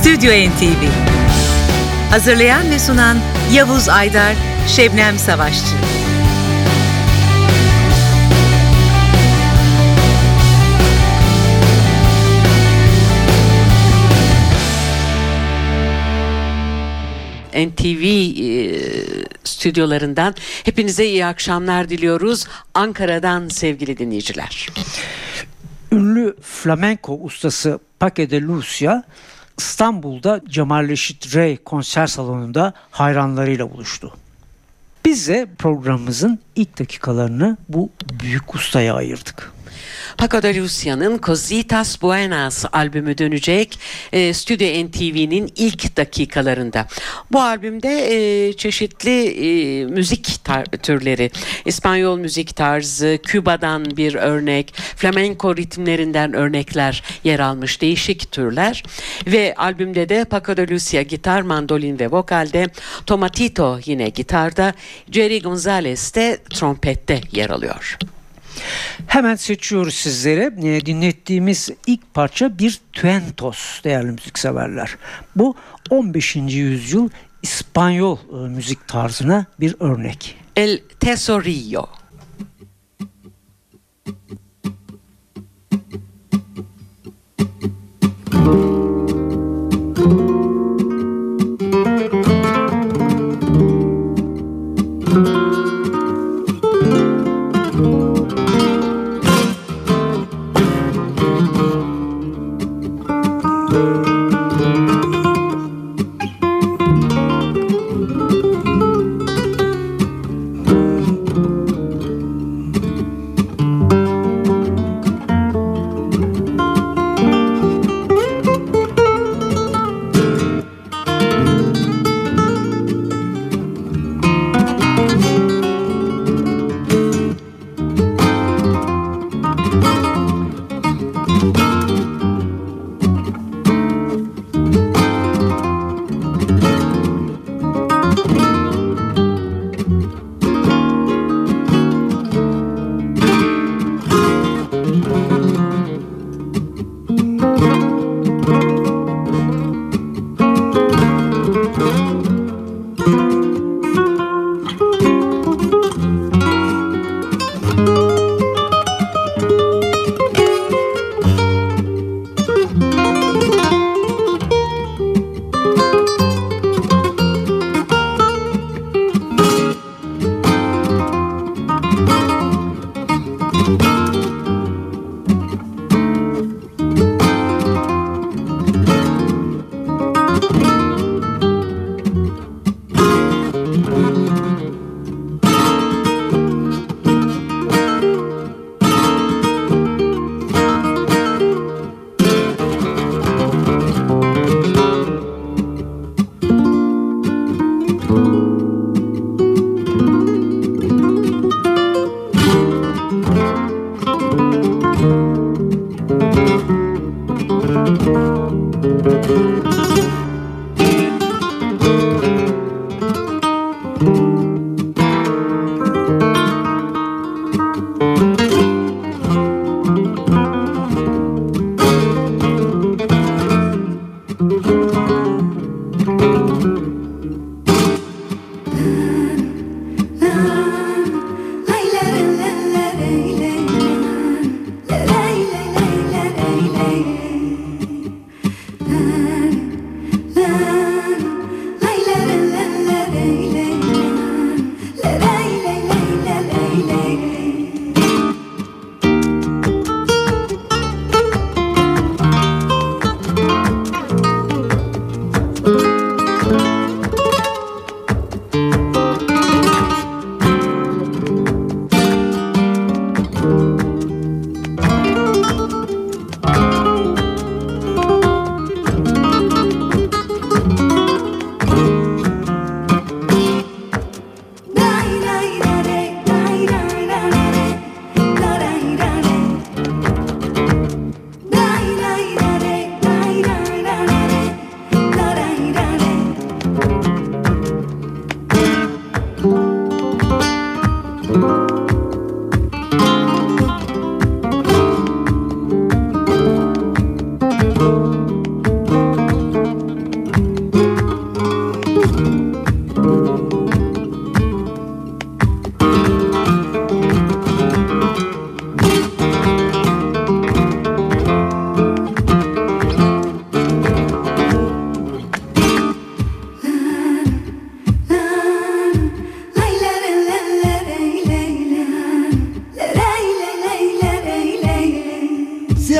Stüdyo NTV Hazırlayan ve sunan Yavuz Aydar, Şebnem Savaşçı NTV e, stüdyolarından hepinize iyi akşamlar diliyoruz. Ankara'dan sevgili dinleyiciler. Ünlü flamenco ustası Paque de Lucia İstanbul'da Cemal Reşit Rey konser salonunda hayranlarıyla buluştu. Biz de programımızın ilk dakikalarını bu büyük ustaya ayırdık. Paco de Lucia'nın Cositas Buenas albümü dönecek e, Stüdyo NTV'nin ilk dakikalarında. Bu albümde e, çeşitli e, müzik türleri, İspanyol müzik tarzı, Küba'dan bir örnek, flamenco ritimlerinden örnekler yer almış değişik türler. Ve albümde de Paco de Lucia gitar, mandolin ve vokalde, Tomatito yine gitarda, Jerry Gonzalez de trompette yer alıyor. Hemen seçiyoruz sizlere. E, dinlettiğimiz ilk parça bir tuentos değerli müzikseverler. Bu 15. yüzyıl İspanyol e, müzik tarzına bir örnek. El Tesorillo.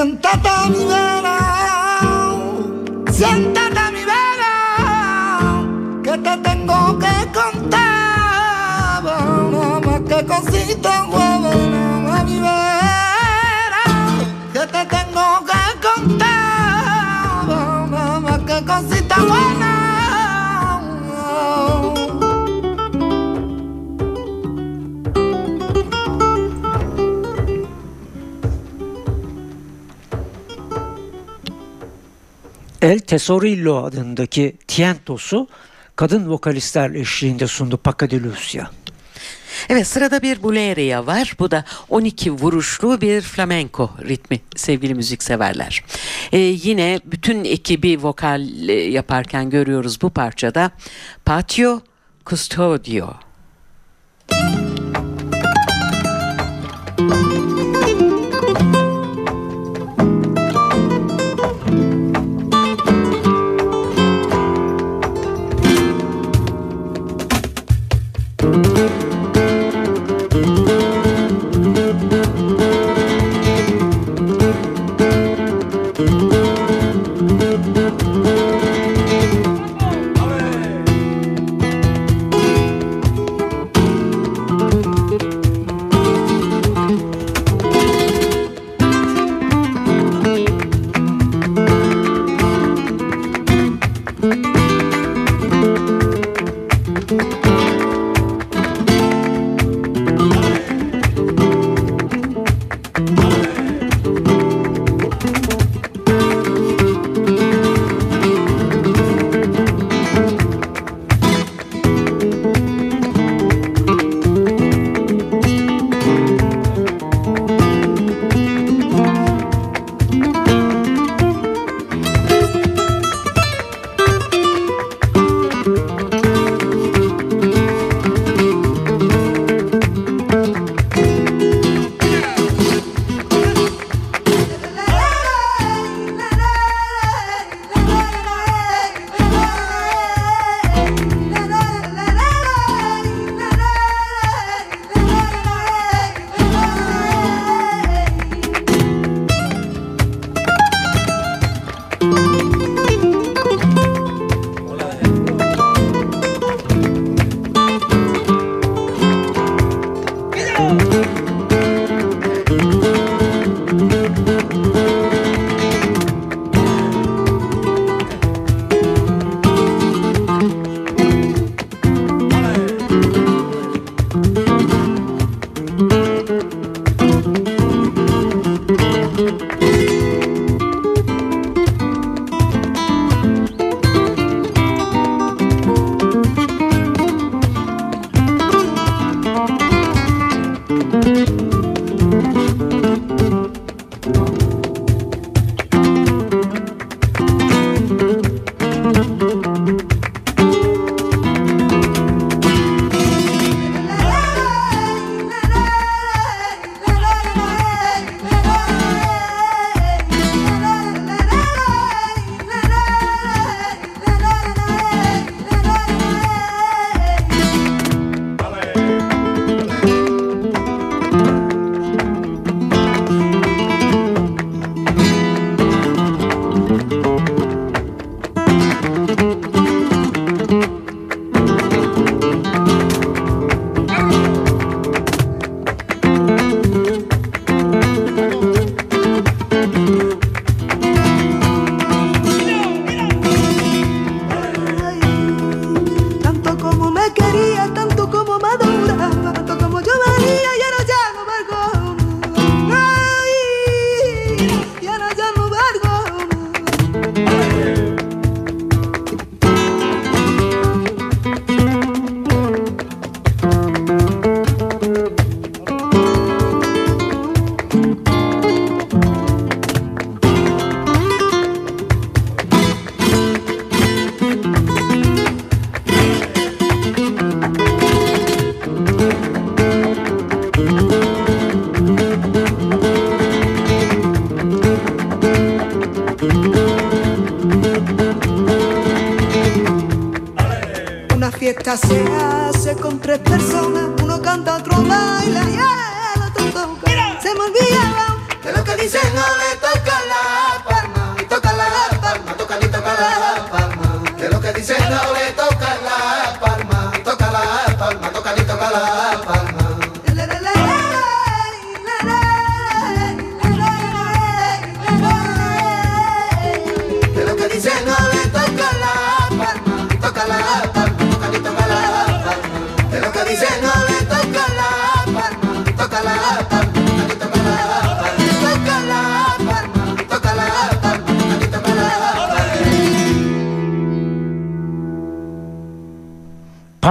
Siéntate a mi vera, siéntate a mi vera, que te tengo que contar, nada más que cosita buena a mi vera, que te tengo que contar, nada más que cosita buena. El Tesorillo adındaki Tiento'su kadın vokalistler eşliğinde sundu Paca de Lucia. Evet sırada bir buleria var. Bu da 12 vuruşlu bir flamenco ritmi sevgili müzikseverler. Ee, yine bütün ekibi vokal e, yaparken görüyoruz bu parçada. Patio Custodio. Tanto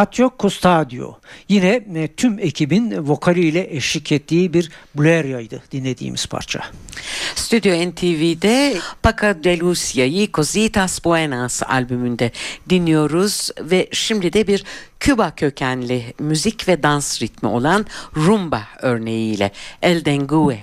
Patio Custadio yine e, tüm ekibin vokaliyle eşlik ettiği bir Bleria'ydı dinlediğimiz parça. Stüdyo NTV'de Paca de Lucia'yı Cositas Buenas albümünde dinliyoruz ve şimdi de bir Küba kökenli müzik ve dans ritmi olan rumba örneğiyle El Dengue.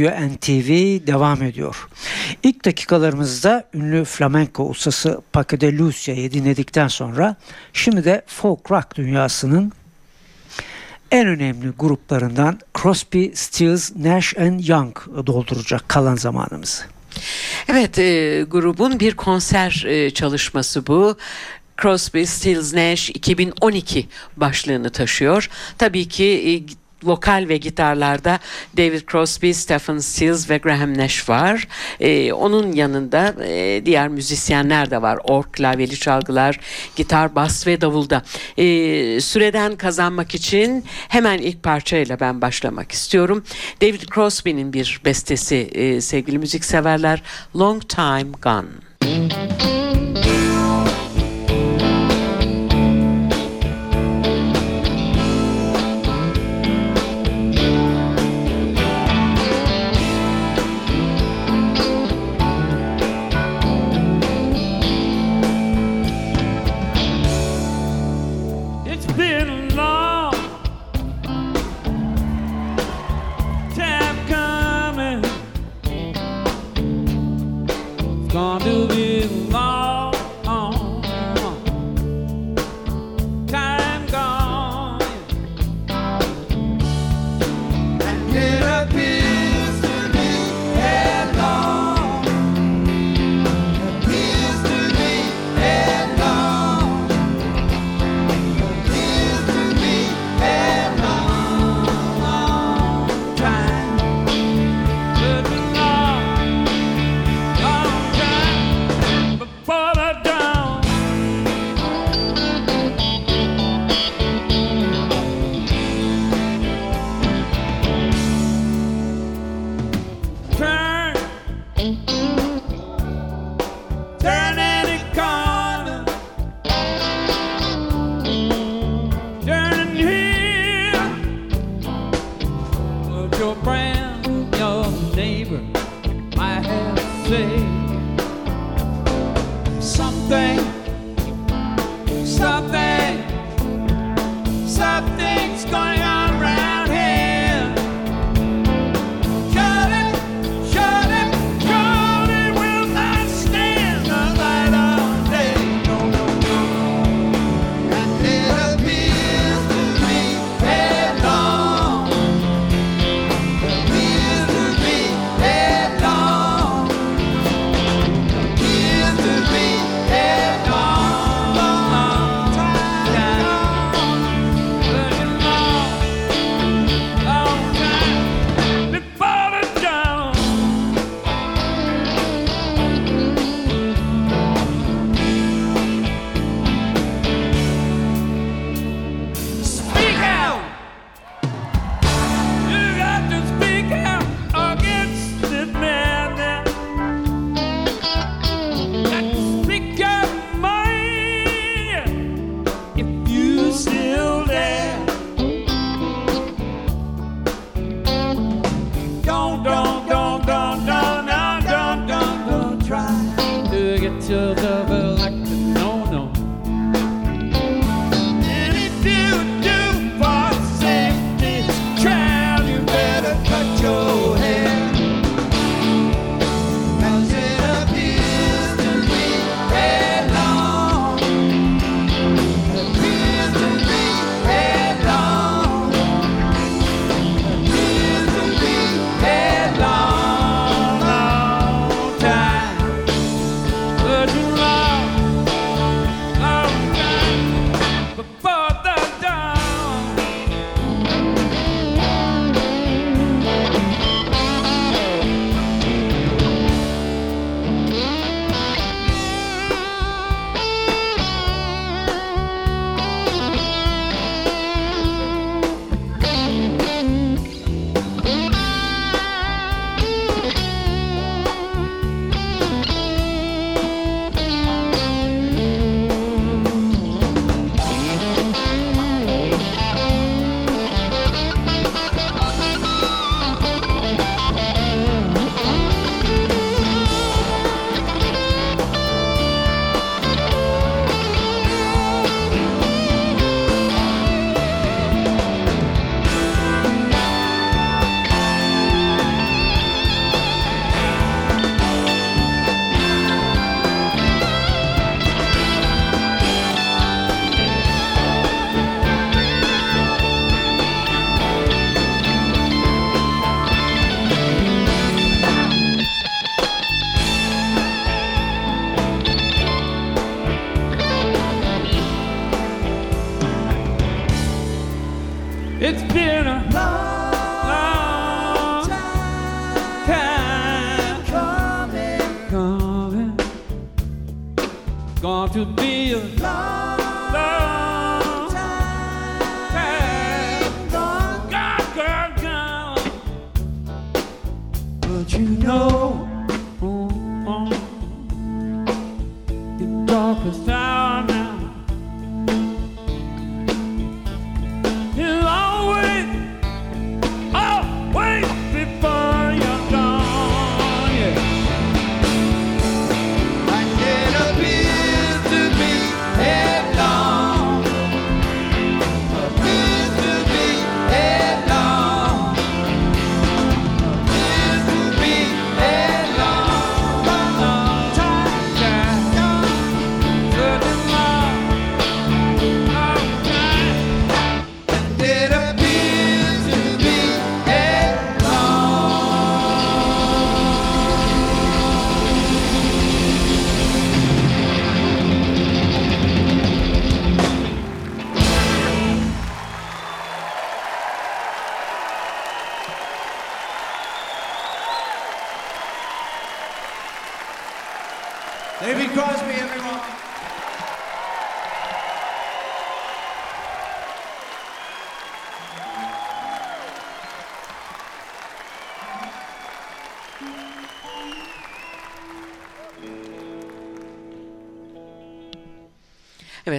Stüdyo NTV devam ediyor. İlk dakikalarımızda ünlü flamenco ustası Paco de Lucia'yı dinledikten sonra şimdi de folk rock dünyasının en önemli gruplarından Crosby, Stills, Nash and Young dolduracak kalan zamanımızı. Evet e, grubun bir konser e, çalışması bu. Crosby, Stills, Nash 2012 başlığını taşıyor. Tabii ki vokal ve gitarlarda David Crosby, Stephen Stills ve Graham Nash var. Ee, onun yanında e, diğer müzisyenler de var. Ork, klavyeli çalgılar, gitar, bas ve davulda. Ee, süreden kazanmak için hemen ilk parçayla ben başlamak istiyorum. David Crosby'nin bir bestesi e, sevgili müzikseverler Long Time Gone.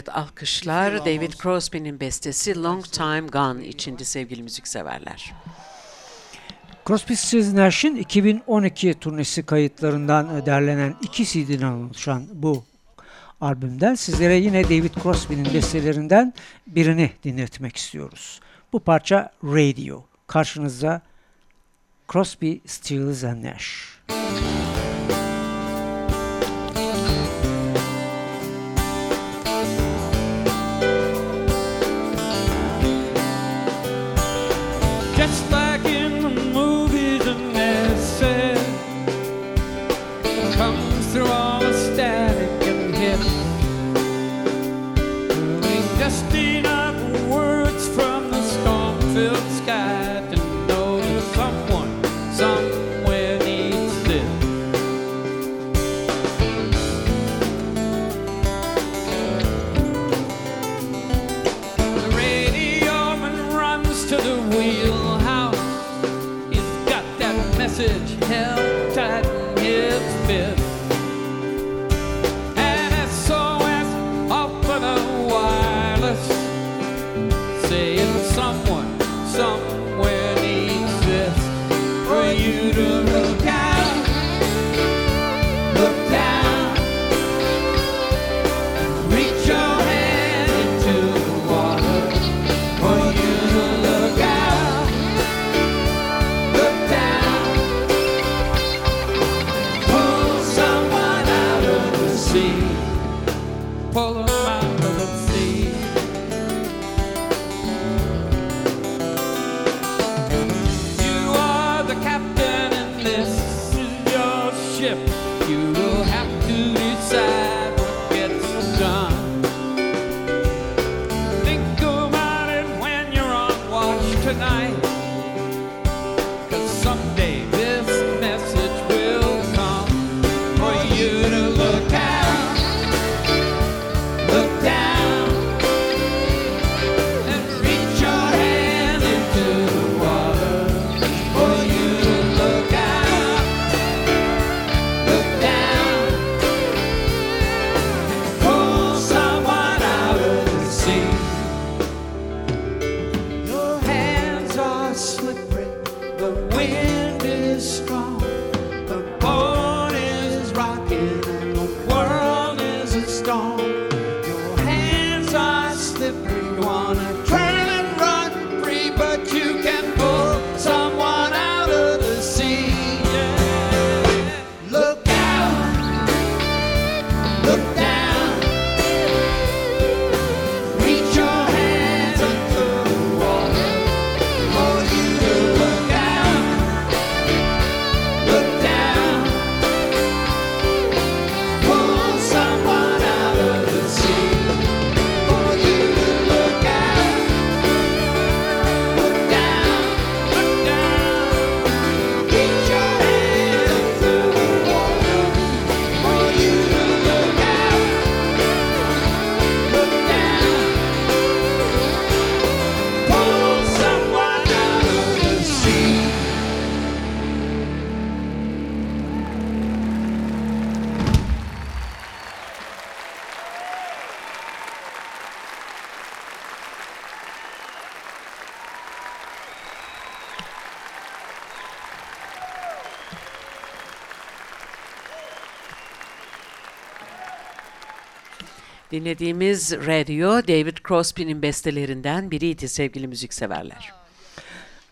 Evet alkışlar David Crosby'nin bestesi Long Time Gone içindi sevgili müzikseverler. Crosby, Stills, Nash'in 2012 turnesi kayıtlarından e, derlenen iki CD'den oluşan bu albümden sizlere yine David Crosby'nin bestelerinden birini dinletmek istiyoruz. Bu parça Radio. Karşınızda Crosby, Stills Nash. Müzik wheelhouse. It's got that message held tight in its fist. dinlediğimiz Radio David Crosby'nin bestelerinden biriydi sevgili müzikseverler.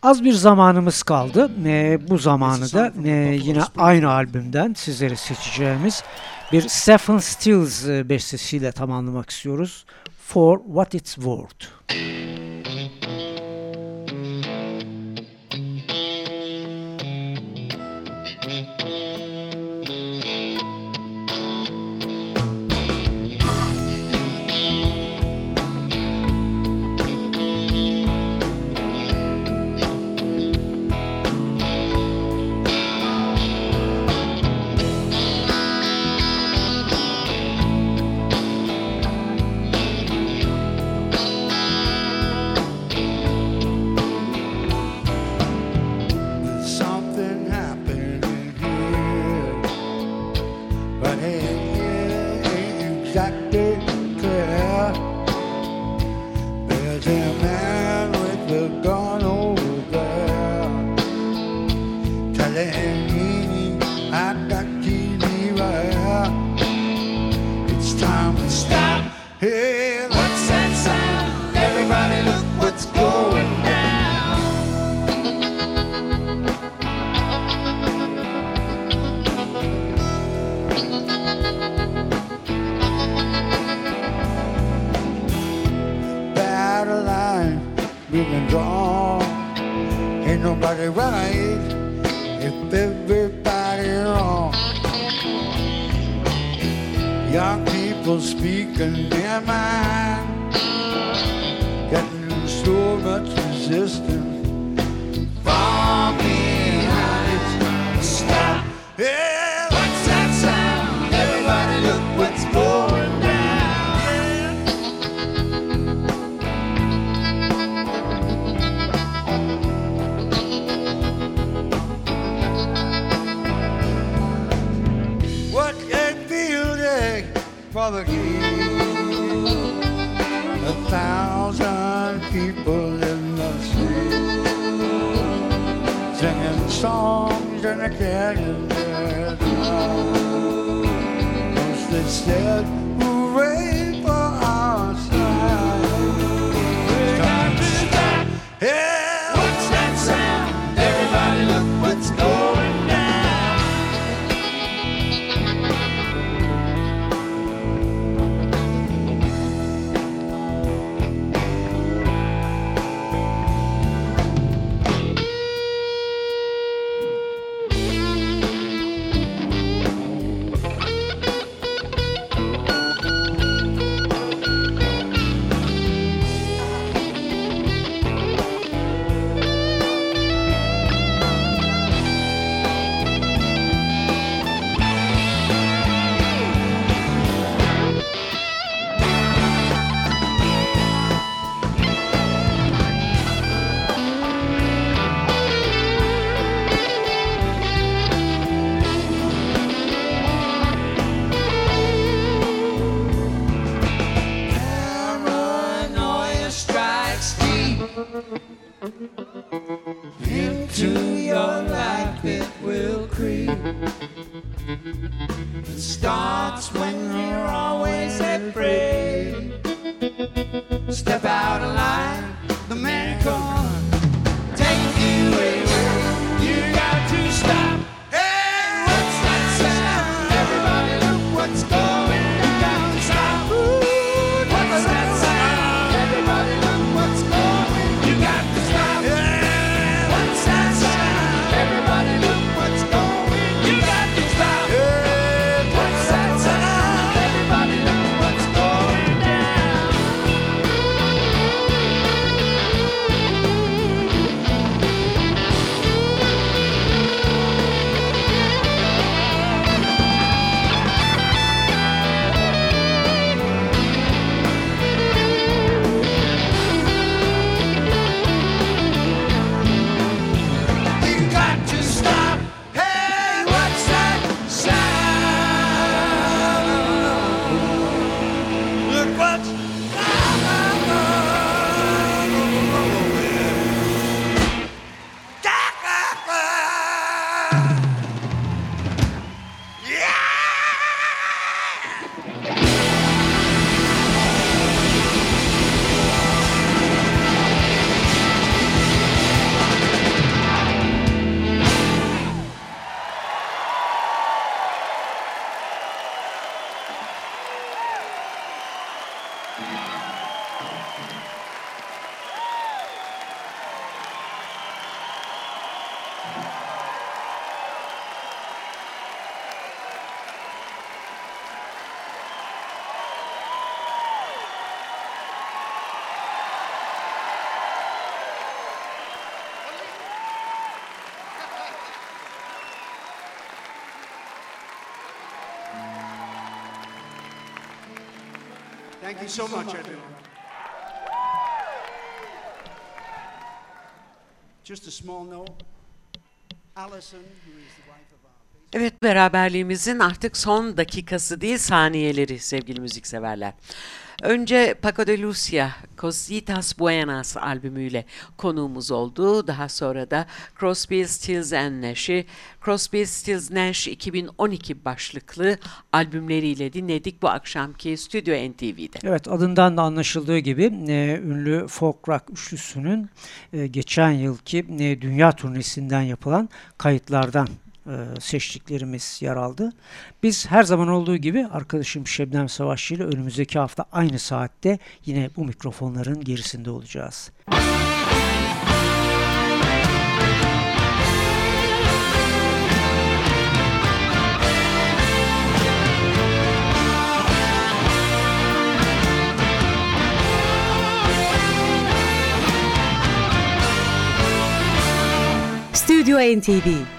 Az bir zamanımız kaldı. E, bu zamanı da e, yine aynı albümden sizlere seçeceğimiz bir Stephen Stills e, bestesiyle tamamlamak istiyoruz. For What It's Worth. feeling wrong. Ain't nobody right if everybody wrong. Young people speaking their mind. back at him. Instead, Into your life it will creep. It starts when you're always afraid. Step out of line. Thank you so much, everyone. Just a small note. Allison, who is the wife of Evet beraberliğimizin artık son dakikası değil saniyeleri sevgili müzikseverler. Önce Paco de Lucia, Cositas Buenas albümüyle konuğumuz oldu. Daha sonra da Crosby, Stills and Nash'i, Crosby, Stills, Nash 2012 başlıklı albümleriyle dinledik bu akşamki Stüdyo NTV'de. Evet adından da anlaşıldığı gibi e, ünlü folk rock üçlüsünün e, geçen yılki e, dünya turnesinden yapılan kayıtlardan seçtiklerimiz yer aldı. Biz her zaman olduğu gibi arkadaşım Şebnem Savaşçı ile önümüzdeki hafta aynı saatte yine bu mikrofonların gerisinde olacağız. Stüdyo NTV